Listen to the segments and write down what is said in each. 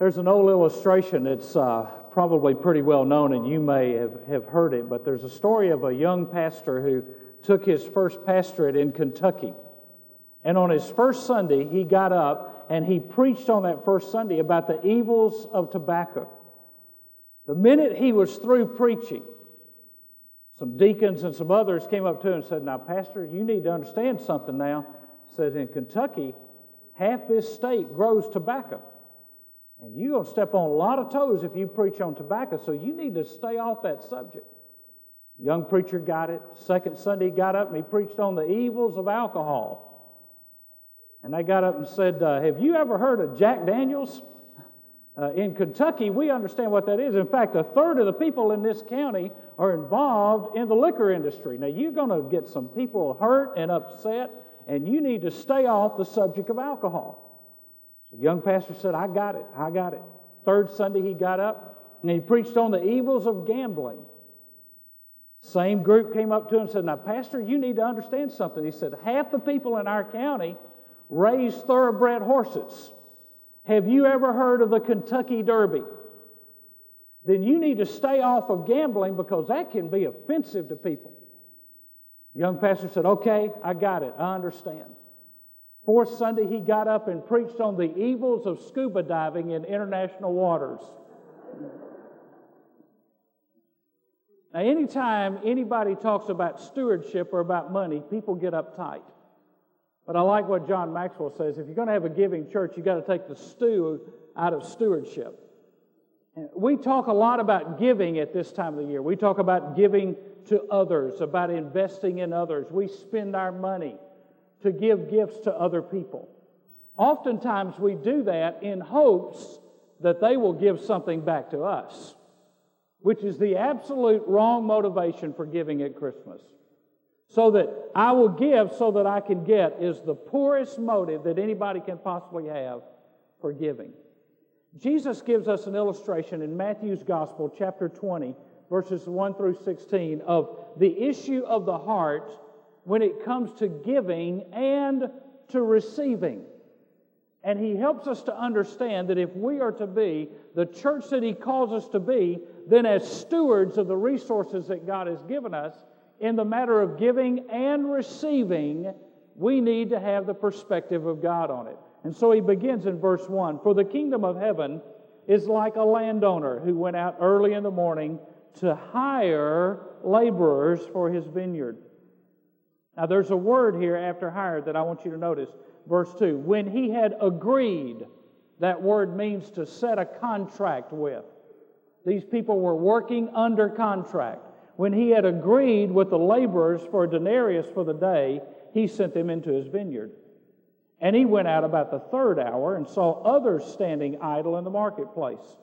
There's an old illustration that's uh, probably pretty well known, and you may have, have heard it, but there's a story of a young pastor who took his first pastorate in Kentucky. And on his first Sunday, he got up and he preached on that first Sunday about the evils of tobacco. The minute he was through preaching, some deacons and some others came up to him and said, Now, Pastor, you need to understand something now. He said, In Kentucky, half this state grows tobacco. And you're going to step on a lot of toes if you preach on tobacco, so you need to stay off that subject. Young preacher got it. Second Sunday, got up and he preached on the evils of alcohol. And they got up and said, uh, Have you ever heard of Jack Daniels? Uh, in Kentucky, we understand what that is. In fact, a third of the people in this county are involved in the liquor industry. Now, you're going to get some people hurt and upset, and you need to stay off the subject of alcohol. The young pastor said, I got it, I got it. Third Sunday, he got up and he preached on the evils of gambling. Same group came up to him and said, Now, Pastor, you need to understand something. He said, Half the people in our county raise thoroughbred horses. Have you ever heard of the Kentucky Derby? Then you need to stay off of gambling because that can be offensive to people. Young pastor said, Okay, I got it. I understand. Fourth Sunday, he got up and preached on the evils of scuba diving in international waters. Now, anytime anybody talks about stewardship or about money, people get uptight. But I like what John Maxwell says if you're going to have a giving church, you've got to take the stew out of stewardship. We talk a lot about giving at this time of the year. We talk about giving to others, about investing in others. We spend our money to give gifts to other people. Oftentimes we do that in hopes that they will give something back to us, which is the absolute wrong motivation for giving at Christmas. So that I will give so that I can get is the poorest motive that anybody can possibly have for giving. Jesus gives us an illustration in Matthew's Gospel, chapter 20, verses 1 through 16, of the issue of the heart when it comes to giving and to receiving. And he helps us to understand that if we are to be the church that he calls us to be, then as stewards of the resources that God has given us, in the matter of giving and receiving, we need to have the perspective of God on it. And so he begins in verse 1 For the kingdom of heaven is like a landowner who went out early in the morning to hire laborers for his vineyard. Now, there's a word here after hired that I want you to notice. Verse 2 When he had agreed, that word means to set a contract with. These people were working under contract. When he had agreed with the laborers for a denarius for the day, he sent them into his vineyard. And he went out about the third hour and saw others standing idle in the marketplace.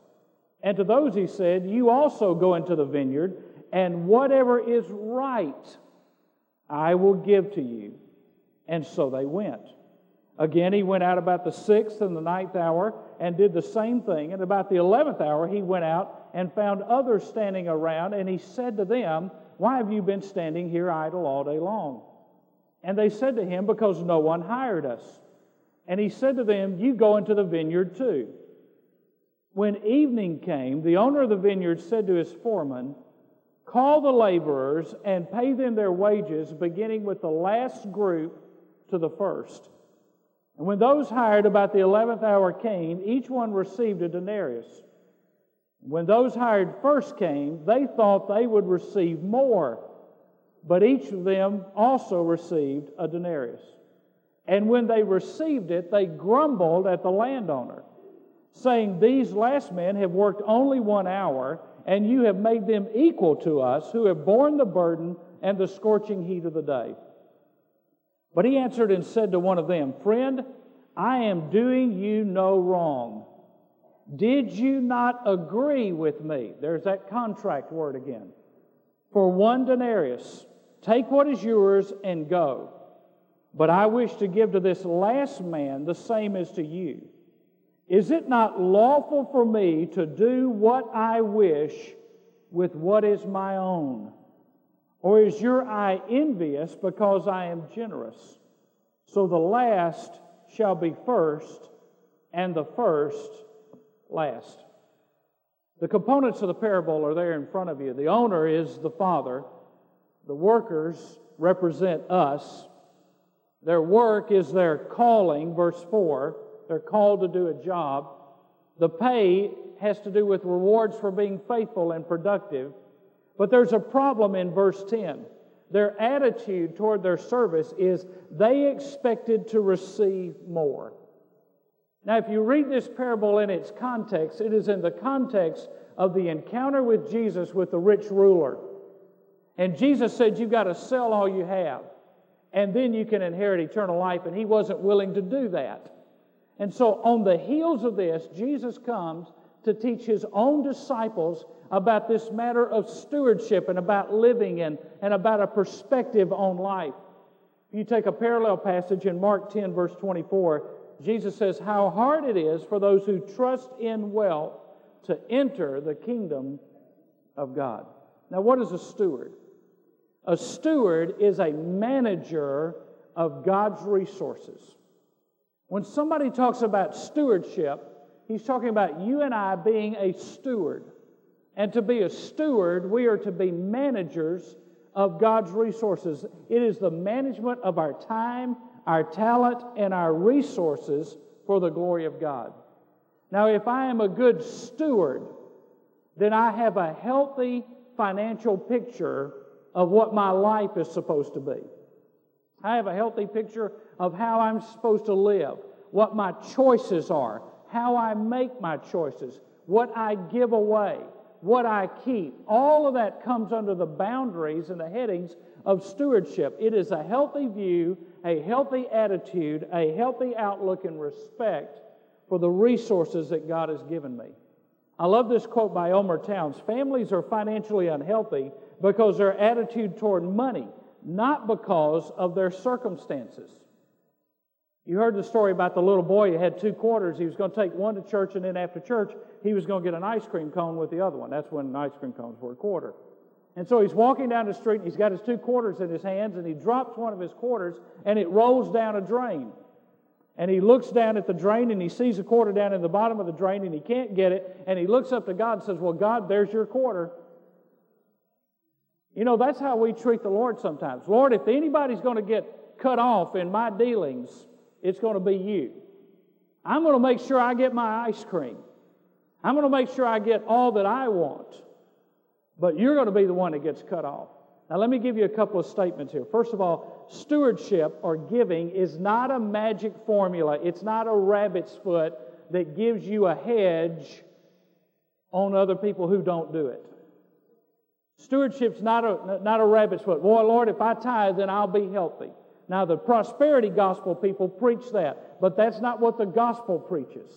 And to those he said, You also go into the vineyard, and whatever is right I will give to you. And so they went. Again, he went out about the sixth and the ninth hour and did the same thing. And about the eleventh hour, he went out and found others standing around, and he said to them, Why have you been standing here idle all day long? And they said to him, Because no one hired us. And he said to them, You go into the vineyard too. When evening came, the owner of the vineyard said to his foreman, Call the laborers and pay them their wages, beginning with the last group to the first. And when those hired about the eleventh hour came, each one received a denarius. When those hired first came, they thought they would receive more, but each of them also received a denarius. And when they received it, they grumbled at the landowner, saying, These last men have worked only one hour and you have made them equal to us who have borne the burden and the scorching heat of the day. But he answered and said to one of them, Friend, I am doing you no wrong. Did you not agree with me? There's that contract word again. For one denarius, take what is yours and go. But I wish to give to this last man the same as to you. Is it not lawful for me to do what I wish with what is my own? Or is your eye envious because I am generous? So the last shall be first, and the first last. The components of the parable are there in front of you. The owner is the father, the workers represent us. Their work is their calling, verse 4. They're called to do a job. The pay has to do with rewards for being faithful and productive. But there's a problem in verse 10. Their attitude toward their service is they expected to receive more. Now, if you read this parable in its context, it is in the context of the encounter with Jesus with the rich ruler. And Jesus said, You've got to sell all you have, and then you can inherit eternal life. And he wasn't willing to do that. And so, on the heels of this, Jesus comes to teach his own disciples about this matter of stewardship and about living and, and about a perspective on life. If you take a parallel passage in Mark 10, verse 24, Jesus says, How hard it is for those who trust in wealth to enter the kingdom of God. Now, what is a steward? A steward is a manager of God's resources. When somebody talks about stewardship, he's talking about you and I being a steward. And to be a steward, we are to be managers of God's resources. It is the management of our time, our talent, and our resources for the glory of God. Now, if I am a good steward, then I have a healthy financial picture of what my life is supposed to be. I have a healthy picture of how I'm supposed to live, what my choices are, how I make my choices, what I give away, what I keep. All of that comes under the boundaries and the headings of stewardship. It is a healthy view, a healthy attitude, a healthy outlook and respect for the resources that God has given me. I love this quote by Elmer Towns Families are financially unhealthy because their attitude toward money, not because of their circumstances. You heard the story about the little boy who had two quarters. He was going to take one to church, and then after church, he was going to get an ice cream cone with the other one. That's when ice cream cones were a quarter. And so he's walking down the street, and he's got his two quarters in his hands, and he drops one of his quarters, and it rolls down a drain. And he looks down at the drain, and he sees a quarter down in the bottom of the drain, and he can't get it. And he looks up to God and says, Well, God, there's your quarter. You know, that's how we treat the Lord sometimes. Lord, if anybody's going to get cut off in my dealings, it's going to be you. I'm going to make sure I get my ice cream. I'm going to make sure I get all that I want. But you're going to be the one that gets cut off. Now, let me give you a couple of statements here. First of all, stewardship or giving is not a magic formula, it's not a rabbit's foot that gives you a hedge on other people who don't do it. Stewardship's not a, not a rabbit's foot. Boy, Lord, if I tithe, then I'll be healthy. Now, the prosperity gospel people preach that, but that's not what the gospel preaches.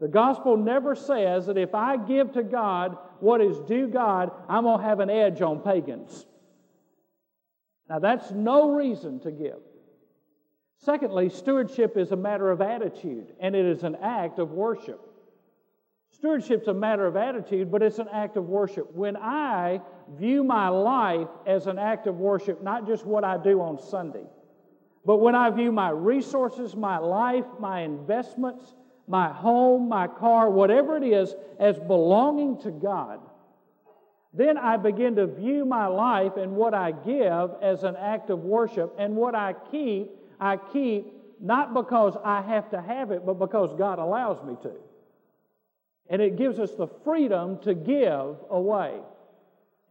The gospel never says that if I give to God what is due God, I'm going to have an edge on pagans. Now, that's no reason to give. Secondly, stewardship is a matter of attitude, and it is an act of worship. Stewardship's a matter of attitude, but it's an act of worship. When I view my life as an act of worship, not just what I do on Sunday, but when I view my resources, my life, my investments, my home, my car, whatever it is, as belonging to God, then I begin to view my life and what I give as an act of worship, and what I keep, I keep not because I have to have it, but because God allows me to. And it gives us the freedom to give away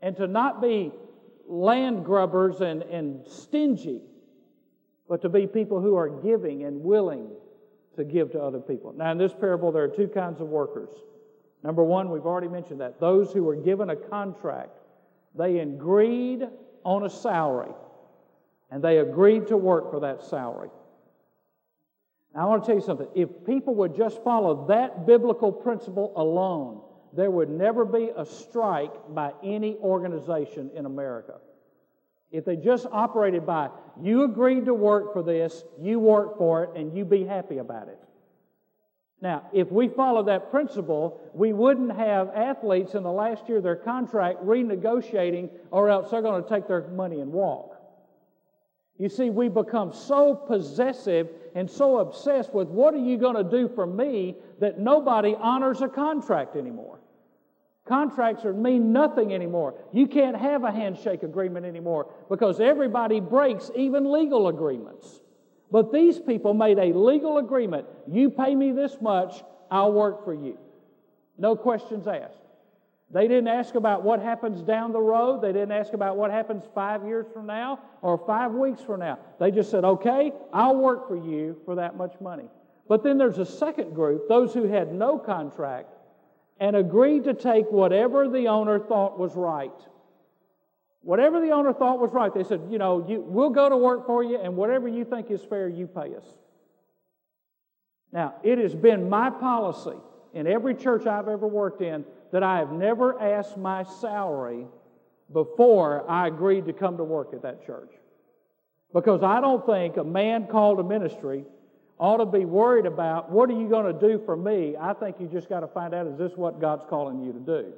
and to not be land grubbers and, and stingy, but to be people who are giving and willing to give to other people. Now, in this parable, there are two kinds of workers. Number one, we've already mentioned that those who were given a contract, they agreed on a salary, and they agreed to work for that salary. Now, I want to tell you something. If people would just follow that biblical principle alone, there would never be a strike by any organization in America. If they just operated by, you agreed to work for this, you work for it, and you be happy about it. Now, if we follow that principle, we wouldn't have athletes in the last year of their contract renegotiating, or else they're going to take their money and walk. You see, we become so possessive and so obsessed with what are you going to do for me that nobody honors a contract anymore. Contracts are, mean nothing anymore. You can't have a handshake agreement anymore because everybody breaks even legal agreements. But these people made a legal agreement. You pay me this much, I'll work for you. No questions asked. They didn't ask about what happens down the road. They didn't ask about what happens five years from now or five weeks from now. They just said, okay, I'll work for you for that much money. But then there's a second group, those who had no contract and agreed to take whatever the owner thought was right. Whatever the owner thought was right. They said, you know, you, we'll go to work for you, and whatever you think is fair, you pay us. Now, it has been my policy in every church I've ever worked in that I have never asked my salary before I agreed to come to work at that church. Because I don't think a man called to ministry ought to be worried about what are you going to do for me. I think you just got to find out is this what God's calling you to do?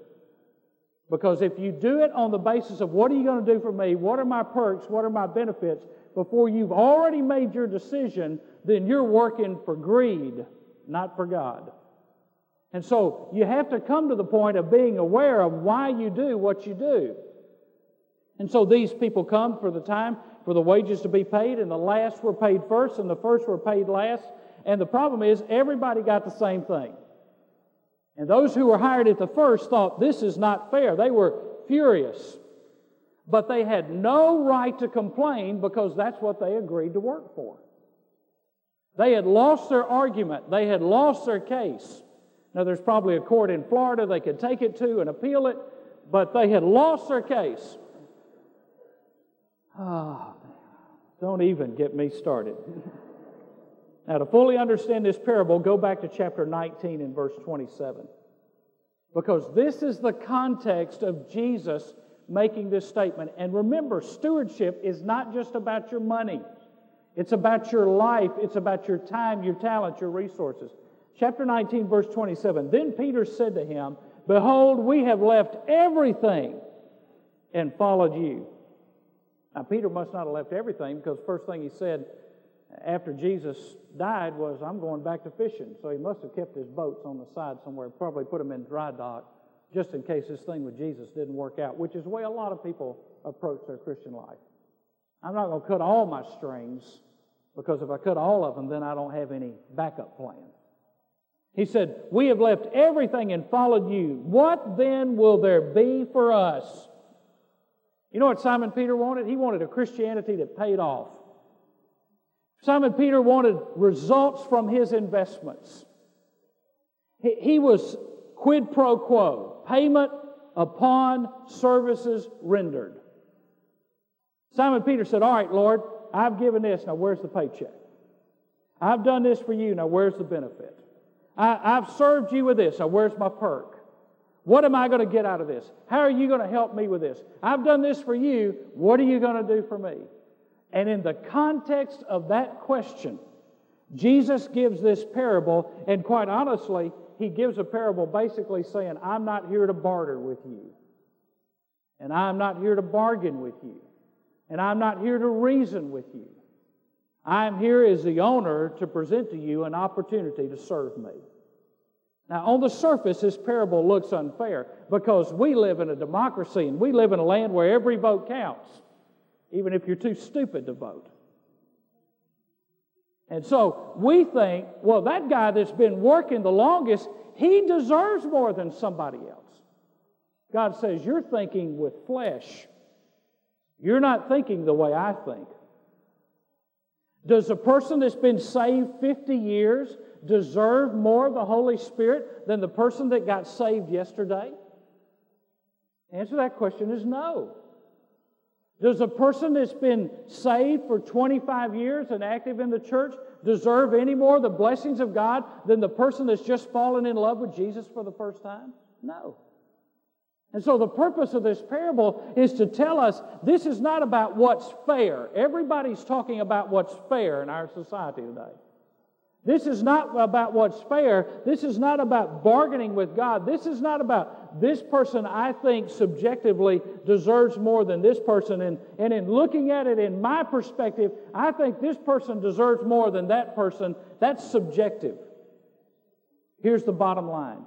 Because if you do it on the basis of what are you going to do for me, what are my perks, what are my benefits, before you've already made your decision, then you're working for greed, not for God. And so you have to come to the point of being aware of why you do what you do. And so these people come for the time for the wages to be paid, and the last were paid first, and the first were paid last. And the problem is, everybody got the same thing. And those who were hired at the first thought this is not fair. They were furious. But they had no right to complain because that's what they agreed to work for. They had lost their argument, they had lost their case. Now, there's probably a court in Florida they could take it to and appeal it, but they had lost their case. Ah, oh, don't even get me started. now, to fully understand this parable, go back to chapter 19 and verse 27. Because this is the context of Jesus making this statement. And remember, stewardship is not just about your money, it's about your life, it's about your time, your talent, your resources. Chapter 19, verse 27. Then Peter said to him, Behold, we have left everything and followed you. Now, Peter must not have left everything because first thing he said after Jesus died was, I'm going back to fishing. So he must have kept his boats on the side somewhere, probably put them in dry dock just in case this thing with Jesus didn't work out, which is the way a lot of people approach their Christian life. I'm not going to cut all my strings because if I cut all of them, then I don't have any backup plan. He said, We have left everything and followed you. What then will there be for us? You know what Simon Peter wanted? He wanted a Christianity that paid off. Simon Peter wanted results from his investments. He, he was quid pro quo, payment upon services rendered. Simon Peter said, All right, Lord, I've given this. Now, where's the paycheck? I've done this for you. Now, where's the benefit? I, have served you with this. Now, where's my perk? What am I going to get out of this? How are you going to help me with this? I've done this for you. What are you going to do for me? And in the context of that question, Jesus gives this parable, and quite honestly, he gives a parable basically saying, I'm not here to barter with you, and I'm not here to bargain with you, and I'm not here to reason with you. I'm here as the owner to present to you an opportunity to serve me. Now, on the surface, this parable looks unfair because we live in a democracy and we live in a land where every vote counts, even if you're too stupid to vote. And so we think, well, that guy that's been working the longest, he deserves more than somebody else. God says, You're thinking with flesh. You're not thinking the way I think. Does a person that's been saved 50 years deserve more of the Holy Spirit than the person that got saved yesterday? The answer to that question is no. Does a person that's been saved for 25 years and active in the church deserve any more the blessings of God than the person that's just fallen in love with Jesus for the first time? No. And so the purpose of this parable is to tell us this is not about what's fair. Everybody's talking about what's fair in our society today. This is not about what's fair. This is not about bargaining with God. This is not about this person I think subjectively deserves more than this person. And, and in looking at it in my perspective, I think this person deserves more than that person. That's subjective. Here's the bottom line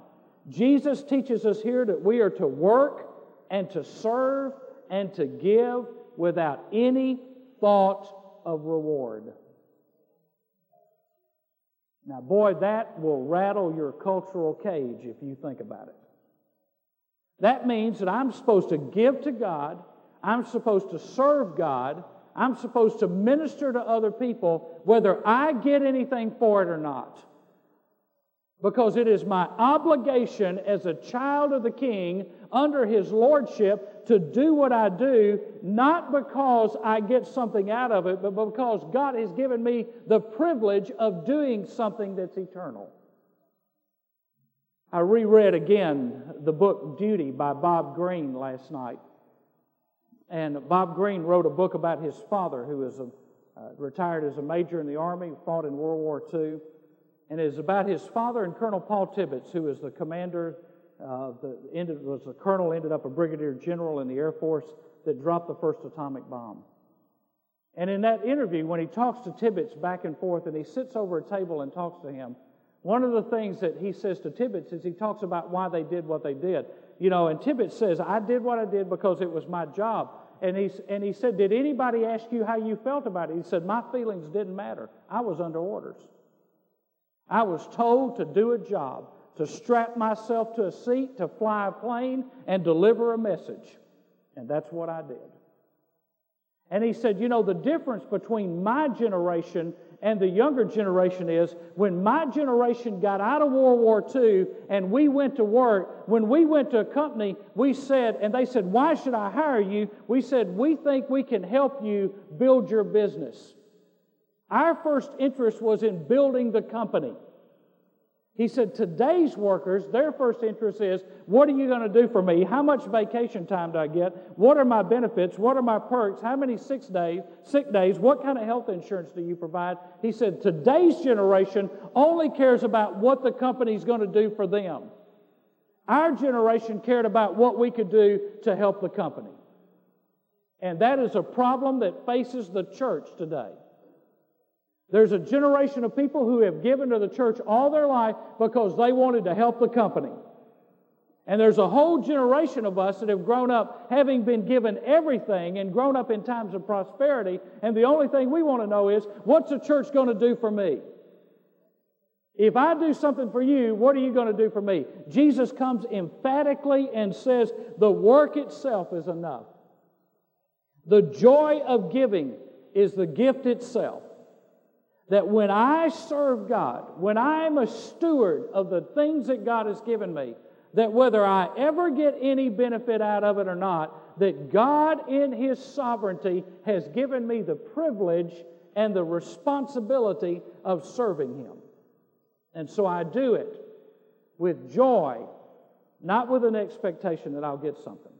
Jesus teaches us here that we are to work and to serve and to give without any thought of reward. Now, boy, that will rattle your cultural cage if you think about it. That means that I'm supposed to give to God, I'm supposed to serve God, I'm supposed to minister to other people, whether I get anything for it or not because it is my obligation as a child of the king under his lordship to do what I do, not because I get something out of it, but because God has given me the privilege of doing something that's eternal. I reread again the book Duty by Bob Greene last night. And Bob Greene wrote a book about his father, who was a, uh, retired as a major in the Army, fought in World War II and it is about his father and Colonel Paul Tibbets, who was the commander, uh, the, ended, was a colonel, ended up a brigadier general in the Air Force that dropped the first atomic bomb. And in that interview, when he talks to Tibbets back and forth, and he sits over a table and talks to him, one of the things that he says to Tibbets is he talks about why they did what they did. You know, and Tibbets says, I did what I did because it was my job. And he, and he said, Did anybody ask you how you felt about it? He said, My feelings didn't matter. I was under orders. I was told to do a job, to strap myself to a seat, to fly a plane, and deliver a message. And that's what I did. And he said, You know, the difference between my generation and the younger generation is when my generation got out of World War II and we went to work, when we went to a company, we said, and they said, Why should I hire you? We said, We think we can help you build your business. Our first interest was in building the company. He said, Today's workers, their first interest is, What are you going to do for me? How much vacation time do I get? What are my benefits? What are my perks? How many six days? Sick days? What kind of health insurance do you provide? He said, Today's generation only cares about what the company's going to do for them. Our generation cared about what we could do to help the company. And that is a problem that faces the church today. There's a generation of people who have given to the church all their life because they wanted to help the company. And there's a whole generation of us that have grown up having been given everything and grown up in times of prosperity. And the only thing we want to know is what's the church going to do for me? If I do something for you, what are you going to do for me? Jesus comes emphatically and says the work itself is enough. The joy of giving is the gift itself that when I serve God, when I'm a steward of the things that God has given me, that whether I ever get any benefit out of it or not, that God in His sovereignty has given me the privilege and the responsibility of serving Him. And so I do it with joy, not with an expectation that I'll get something.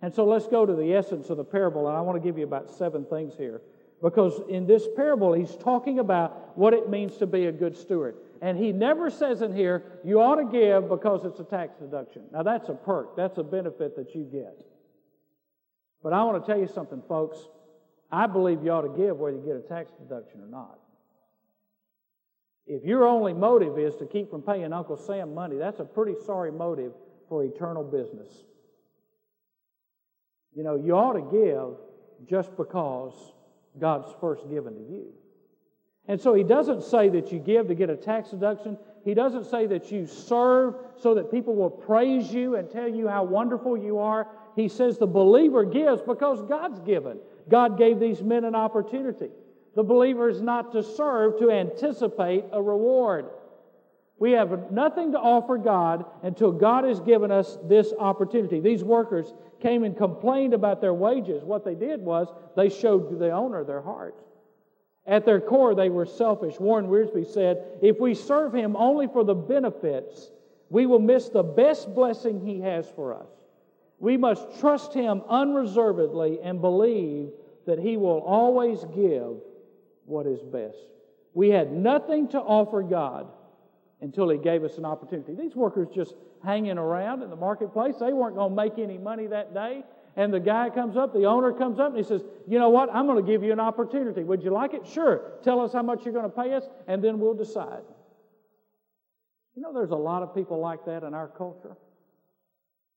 And so let's go to the essence of the parable, and I want to give you about seven things here because in this parable, he's talking about what it means to be a good steward. And he never says in here, you ought to give because it's a tax deduction. Now, that's a perk, that's a benefit that you get. But I want to tell you something, folks. I believe you ought to give whether you get a tax deduction or not. If your only motive is to keep from paying Uncle Sam money, that's a pretty sorry motive for eternal business. You know, you ought to give just because God's first given to you. And so he doesn't say that you give to get a tax deduction. He doesn't say that you serve so that people will praise you and tell you how wonderful you are. He says the believer gives because God's given. God gave these men an opportunity. The believer is not to serve to anticipate a reward. We have nothing to offer God until God has given us this opportunity. These workers came and complained about their wages. What they did was they showed the owner their heart. At their core, they were selfish. Warren Wiersbe said, If we serve Him only for the benefits, we will miss the best blessing He has for us. We must trust Him unreservedly and believe that He will always give what is best. We had nothing to offer God until He gave us an opportunity. These workers just hanging around in the marketplace, they weren't going to make any money that day. And the guy comes up, the owner comes up, and he says, You know what? I'm going to give you an opportunity. Would you like it? Sure. Tell us how much you're going to pay us, and then we'll decide. You know, there's a lot of people like that in our culture.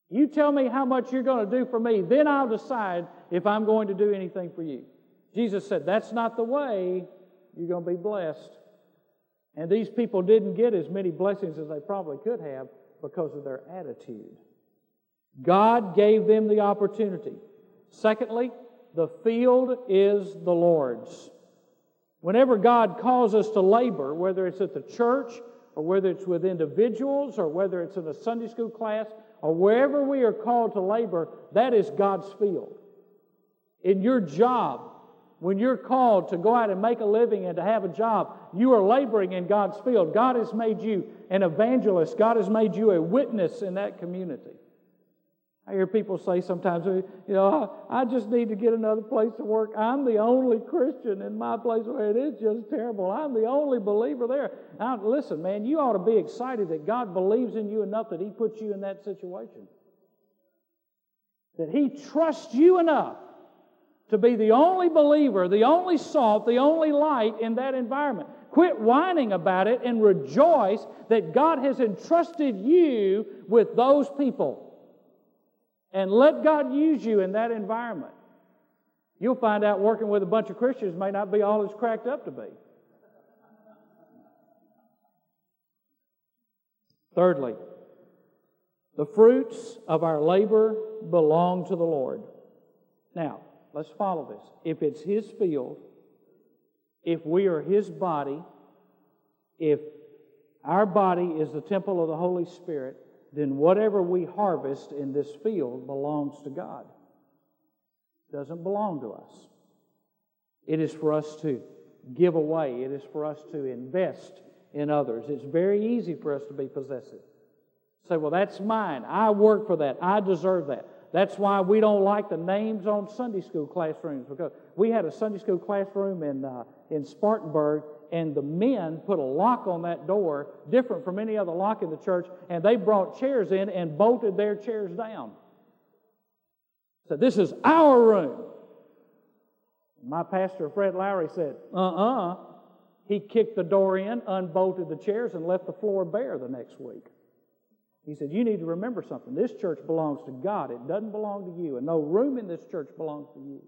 You tell me how much you're going to do for me, then I'll decide if I'm going to do anything for you. Jesus said, That's not the way you're going to be blessed. And these people didn't get as many blessings as they probably could have because of their attitude. God gave them the opportunity. Secondly, the field is the Lord's. Whenever God calls us to labor, whether it's at the church or whether it's with individuals or whether it's in a Sunday school class or wherever we are called to labor, that is God's field. In your job, when you're called to go out and make a living and to have a job, you are laboring in God's field. God has made you an evangelist, God has made you a witness in that community. I hear people say sometimes, oh, you know, I just need to get another place to work. I'm the only Christian in my place where it is just terrible. I'm the only believer there. Now, listen, man, you ought to be excited that God believes in you enough that He puts you in that situation. That He trusts you enough to be the only believer, the only salt, the only light in that environment. Quit whining about it and rejoice that God has entrusted you with those people and let God use you in that environment. You'll find out working with a bunch of Christians may not be all it's cracked up to be. Thirdly, the fruits of our labor belong to the Lord. Now, let's follow this. If it's His field, if we are His body, if our body is the temple of the Holy Spirit, then whatever we harvest in this field belongs to God. It doesn't belong to us. It is for us to give away, it is for us to invest in others. It's very easy for us to be possessive. Say, well, that's mine. I work for that. I deserve that. That's why we don't like the names on Sunday school classrooms because we had a Sunday school classroom in, uh, in Spartanburg and the men put a lock on that door, different from any other lock in the church, and they brought chairs in and bolted their chairs down. Said, This is our room. My pastor, Fred Lowry, said, Uh uh-uh. uh He kicked the door in, unbolted the chairs, and left the floor bare the next week. He said, You need to remember something. This church belongs to God, it doesn't belong to you. And no room in this church belongs to you.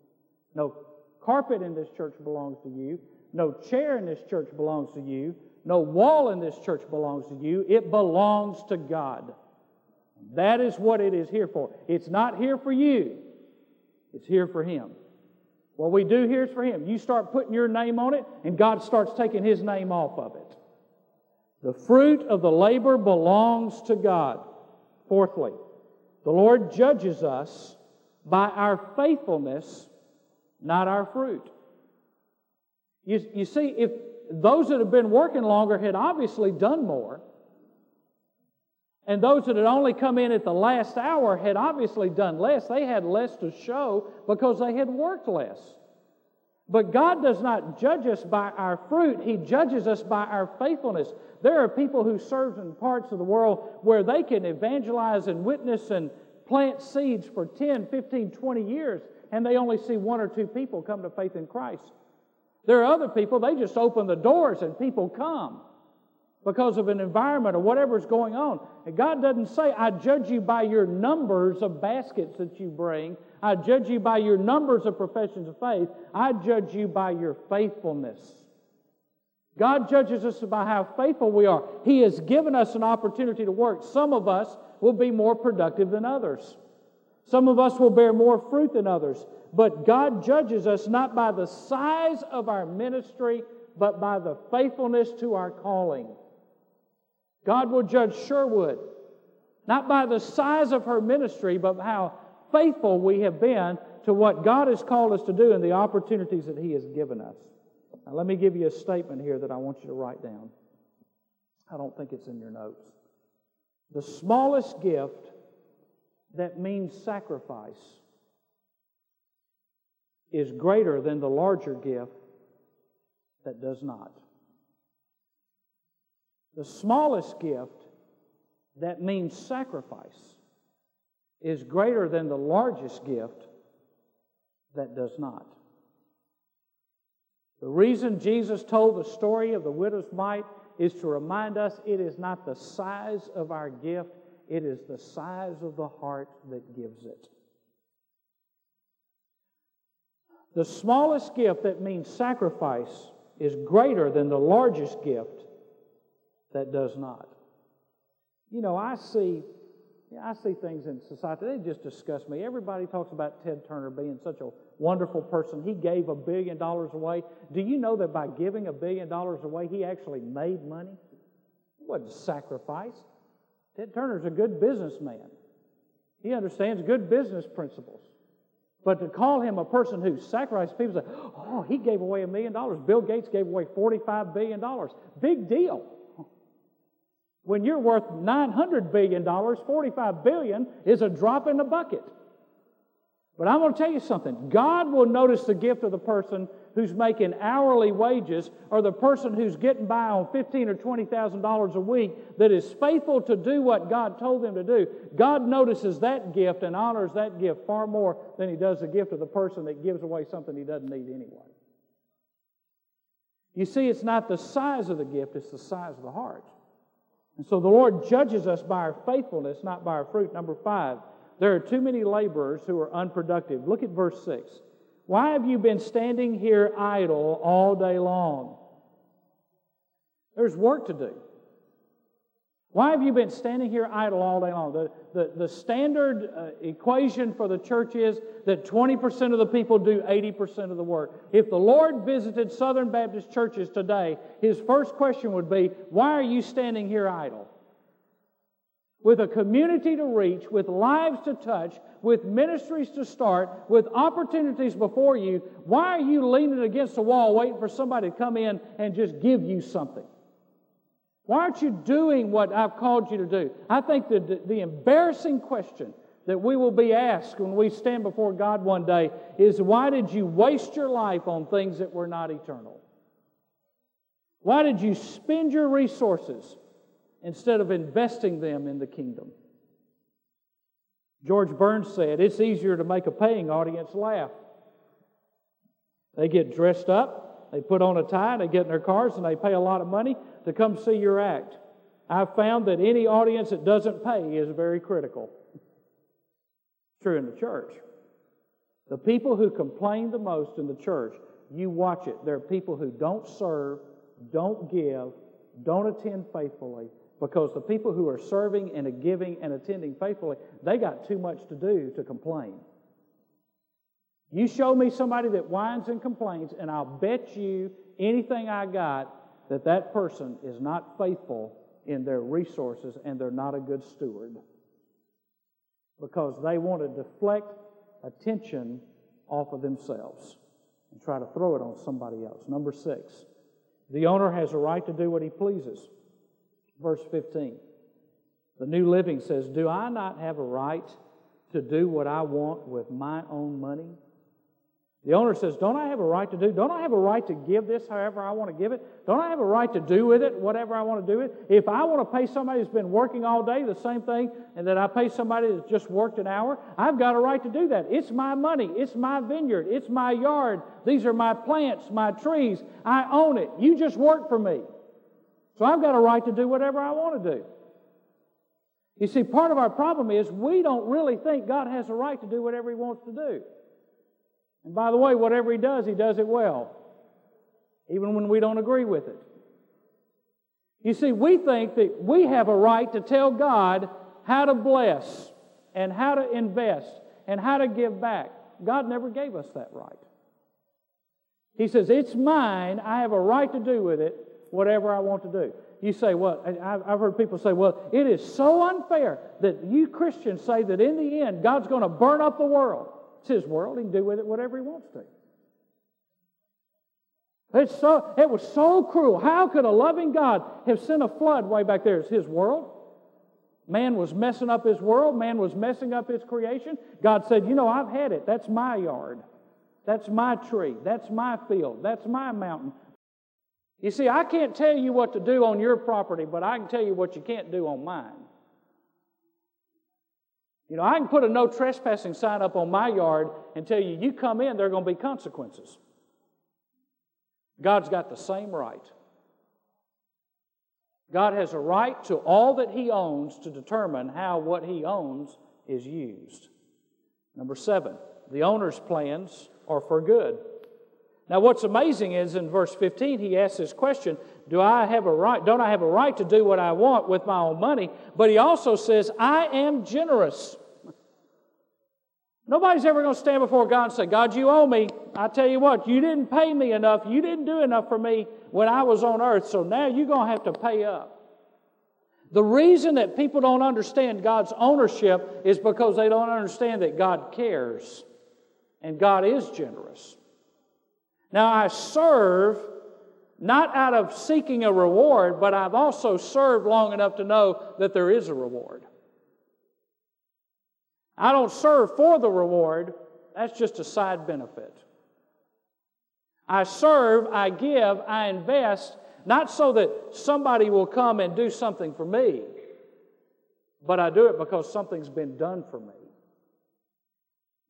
No carpet in this church belongs to you. No chair in this church belongs to you. No wall in this church belongs to you. It belongs to God. That is what it is here for. It's not here for you, it's here for Him. What we do here is for Him. You start putting your name on it, and God starts taking His name off of it. The fruit of the labor belongs to God. Fourthly, the Lord judges us by our faithfulness, not our fruit. You, you see, if those that have been working longer had obviously done more, and those that had only come in at the last hour had obviously done less. They had less to show because they had worked less. But God does not judge us by our fruit, He judges us by our faithfulness. There are people who serve in parts of the world where they can evangelize and witness and plant seeds for 10, 15, 20 years, and they only see one or two people come to faith in Christ. There are other people, they just open the doors and people come because of an environment or whatever is going on. And God doesn't say, I judge you by your numbers of baskets that you bring. I judge you by your numbers of professions of faith. I judge you by your faithfulness. God judges us by how faithful we are. He has given us an opportunity to work. Some of us will be more productive than others. Some of us will bear more fruit than others. But God judges us not by the size of our ministry, but by the faithfulness to our calling. God will judge Sherwood not by the size of her ministry, but how faithful we have been to what God has called us to do and the opportunities that He has given us. Now, let me give you a statement here that I want you to write down. I don't think it's in your notes. The smallest gift that means sacrifice is greater than the larger gift that does not. The smallest gift that means sacrifice is greater than the largest gift that does not. The reason Jesus told the story of the widow's mite is to remind us it is not the size of our gift, it is the size of the heart that gives it. The smallest gift that means sacrifice is greater than the largest gift that does not. You know, I see, I see things in society, they just disgust me. Everybody talks about Ted Turner being such a wonderful person. He gave a billion dollars away. Do you know that by giving a billion dollars away, he actually made money? It wasn't sacrifice. Ted Turner's a good businessman. He understands good business principles. But to call him a person who sacrificed people say, oh, he gave away a million dollars. Bill Gates gave away $45 billion. Big deal. When you're worth $900 billion, $45 billion is a drop in the bucket. But I'm going to tell you something. God will notice the gift of the person who's making hourly wages or the person who's getting by on fifteen or twenty thousand dollars a week that is faithful to do what God told them to do. God notices that gift and honors that gift far more than He does the gift of the person that gives away something he doesn't need anyway. You see, it's not the size of the gift, it's the size of the heart. And so the Lord judges us by our faithfulness, not by our fruit. Number five, there are too many laborers who are unproductive. Look at verse 6. Why have you been standing here idle all day long? There's work to do. Why have you been standing here idle all day long? The, the, the standard uh, equation for the church is that 20% of the people do 80% of the work. If the Lord visited Southern Baptist churches today, his first question would be, Why are you standing here idle? With a community to reach, with lives to touch, with ministries to start, with opportunities before you, why are you leaning against the wall waiting for somebody to come in and just give you something? Why aren't you doing what I've called you to do? I think the, the embarrassing question that we will be asked when we stand before God one day is why did you waste your life on things that were not eternal? Why did you spend your resources instead of investing them in the kingdom? George Burns said, It's easier to make a paying audience laugh. They get dressed up, they put on a tie, they get in their cars, and they pay a lot of money to come see your act. I've found that any audience that doesn't pay is very critical. True in the church. The people who complain the most in the church, you watch it. There are people who don't serve, don't give, don't attend faithfully, because the people who are serving and giving and attending faithfully, they got too much to do to complain. You show me somebody that whines and complains, and I'll bet you anything I got that that person is not faithful in their resources and they're not a good steward because they want to deflect attention off of themselves and try to throw it on somebody else. Number six, the owner has a right to do what he pleases. Verse 15. The New Living says, Do I not have a right to do what I want with my own money? The owner says, Don't I have a right to do? Don't I have a right to give this however I want to give it? Don't I have a right to do with it whatever I want to do with it? If I want to pay somebody who's been working all day the same thing and that I pay somebody that's just worked an hour, I've got a right to do that. It's my money. It's my vineyard. It's my yard. These are my plants, my trees. I own it. You just work for me. So I've got a right to do whatever I want to do. You see, part of our problem is we don't really think God has a right to do whatever He wants to do. And by the way, whatever He does, He does it well, even when we don't agree with it. You see, we think that we have a right to tell God how to bless and how to invest and how to give back. God never gave us that right. He says, It's mine. I have a right to do with it whatever I want to do. You say, well, I've heard people say, well, it is so unfair that you Christians say that in the end, God's going to burn up the world. It's His world. He can do with it whatever He wants to. It's so, it was so cruel. How could a loving God have sent a flood way back there? It's His world. Man was messing up His world. Man was messing up His creation. God said, You know, I've had it. That's my yard. That's my tree. That's my field. That's my mountain. You see, I can't tell you what to do on your property, but I can tell you what you can't do on mine. You know, I can put a no trespassing sign up on my yard and tell you, you come in, there are going to be consequences. God's got the same right. God has a right to all that He owns to determine how what He owns is used. Number seven, the owner's plans are for good. Now, what's amazing is in verse 15, he asks this question Do I have a right? Don't I have a right to do what I want with my own money? But he also says, I am generous. Nobody's ever going to stand before God and say, God, you owe me. I tell you what, you didn't pay me enough. You didn't do enough for me when I was on earth, so now you're going to have to pay up. The reason that people don't understand God's ownership is because they don't understand that God cares and God is generous. Now, I serve not out of seeking a reward, but I've also served long enough to know that there is a reward. I don't serve for the reward, that's just a side benefit. I serve, I give, I invest, not so that somebody will come and do something for me, but I do it because something's been done for me.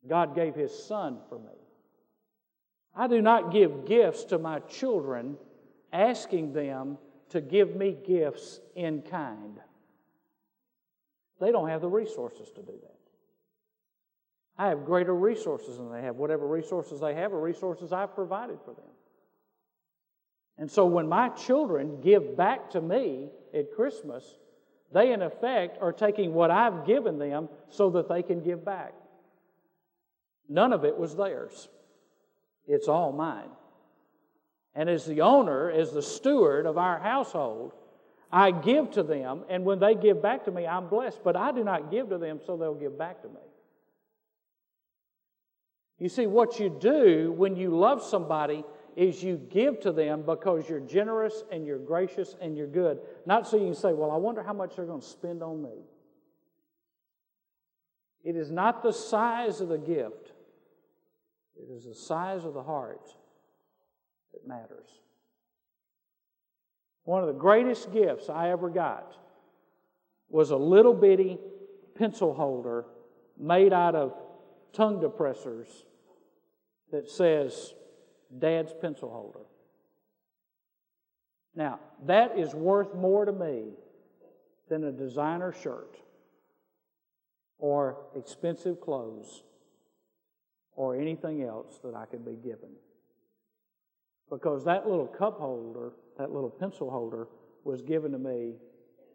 God gave His Son for me. I do not give gifts to my children asking them to give me gifts in kind. They don't have the resources to do that. I have greater resources than they have. Whatever resources they have are resources I've provided for them. And so when my children give back to me at Christmas, they in effect are taking what I've given them so that they can give back. None of it was theirs, it's all mine. And as the owner, as the steward of our household, I give to them, and when they give back to me, I'm blessed. But I do not give to them so they'll give back to me. You see, what you do when you love somebody is you give to them because you're generous and you're gracious and you're good. Not so you can say, Well, I wonder how much they're going to spend on me. It is not the size of the gift, it is the size of the heart that matters. One of the greatest gifts I ever got was a little bitty pencil holder made out of tongue depressors that says Dad's pencil holder. Now, that is worth more to me than a designer shirt or expensive clothes or anything else that I could be given. Because that little cup holder, that little pencil holder, was given to me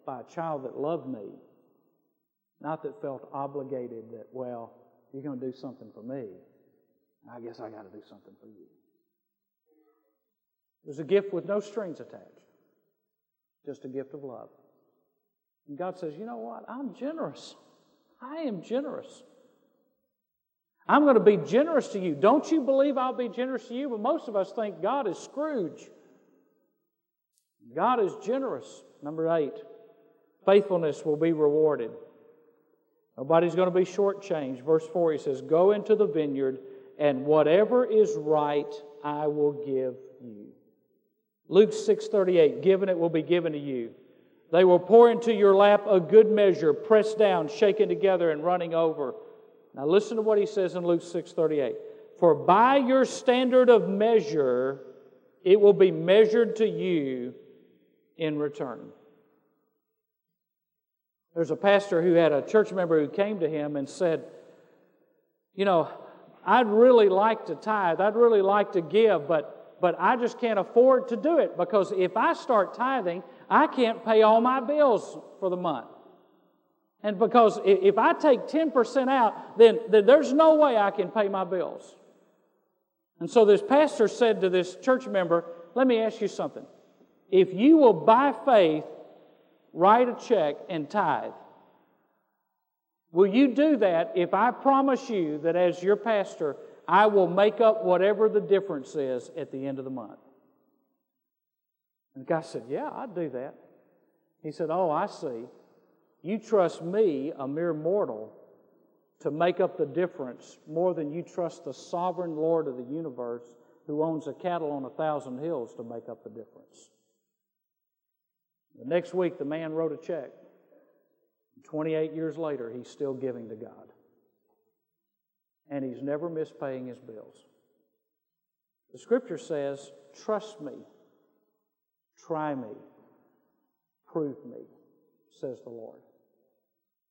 by a child that loved me, not that felt obligated that, well, you're going to do something for me. I guess I got to do something for you. It was a gift with no strings attached, just a gift of love. And God says, You know what? I'm generous. I am generous. I'm going to be generous to you. Don't you believe I'll be generous to you? But most of us think God is Scrooge. God is generous. Number eight, faithfulness will be rewarded. Nobody's going to be shortchanged. Verse 4, he says, Go into the vineyard, and whatever is right, I will give you. Luke 6:38, given it will be given to you. They will pour into your lap a good measure, pressed down, shaken together, and running over. Now listen to what he says in Luke 6:38. For by your standard of measure, it will be measured to you in return. There's a pastor who had a church member who came to him and said, You know, I'd really like to tithe, I'd really like to give, but, but I just can't afford to do it because if I start tithing, I can't pay all my bills for the month. And because if I take 10% out, then, then there's no way I can pay my bills. And so this pastor said to this church member, Let me ask you something. If you will, by faith, write a check and tithe, Will you do that if I promise you that as your pastor, I will make up whatever the difference is at the end of the month? And the guy said, Yeah, I'd do that. He said, Oh, I see. You trust me, a mere mortal, to make up the difference more than you trust the sovereign Lord of the universe who owns a cattle on a thousand hills to make up the difference. The next week, the man wrote a check. 28 years later, he's still giving to God. And he's never missed paying his bills. The scripture says, Trust me, try me, prove me, says the Lord.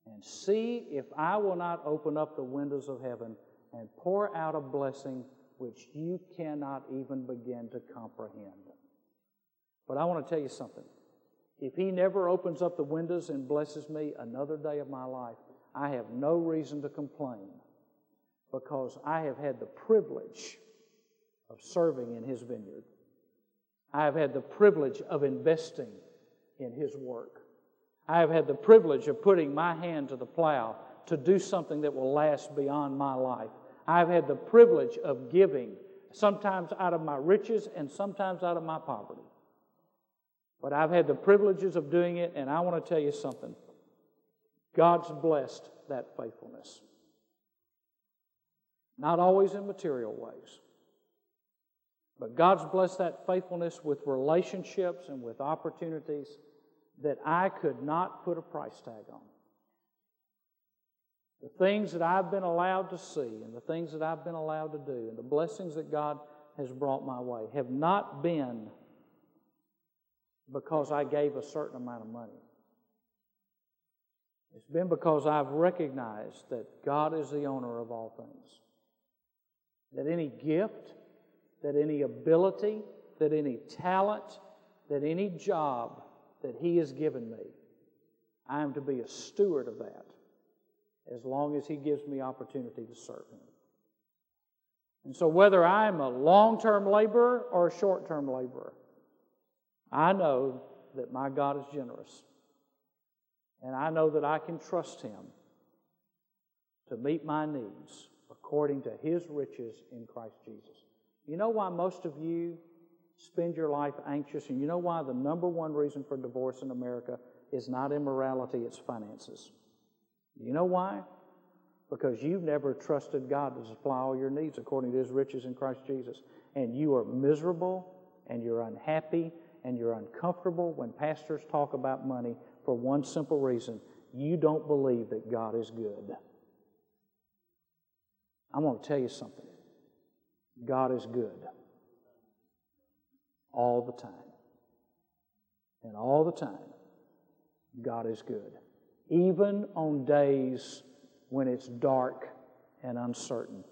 And see if I will not open up the windows of heaven and pour out a blessing which you cannot even begin to comprehend. But I want to tell you something. If He never opens up the windows and blesses me another day of my life, I have no reason to complain because I have had the privilege of serving in His vineyard. I have had the privilege of investing in His work. I have had the privilege of putting my hand to the plow to do something that will last beyond my life. I've had the privilege of giving, sometimes out of my riches and sometimes out of my poverty. But I've had the privileges of doing it, and I want to tell you something. God's blessed that faithfulness. Not always in material ways, but God's blessed that faithfulness with relationships and with opportunities that I could not put a price tag on. The things that I've been allowed to see and the things that I've been allowed to do and the blessings that God has brought my way have not been because I gave a certain amount of money. It's been because I've recognized that God is the owner of all things. That any gift, that any ability, that any talent, that any job that He has given me, I am to be a steward of that as long as He gives me opportunity to serve Him. And so, whether I'm a long term laborer or a short term laborer, I know that my God is generous. And I know that I can trust Him to meet my needs according to His riches in Christ Jesus. You know why most of you spend your life anxious? And you know why the number one reason for divorce in America is not immorality, it's finances. You know why? Because you've never trusted God to supply all your needs according to His riches in Christ Jesus. And you are miserable and you're unhappy and you're uncomfortable when pastors talk about money for one simple reason you don't believe that God is good. I want to tell you something God is good all the time. And all the time, God is good. Even on days when it's dark and uncertain,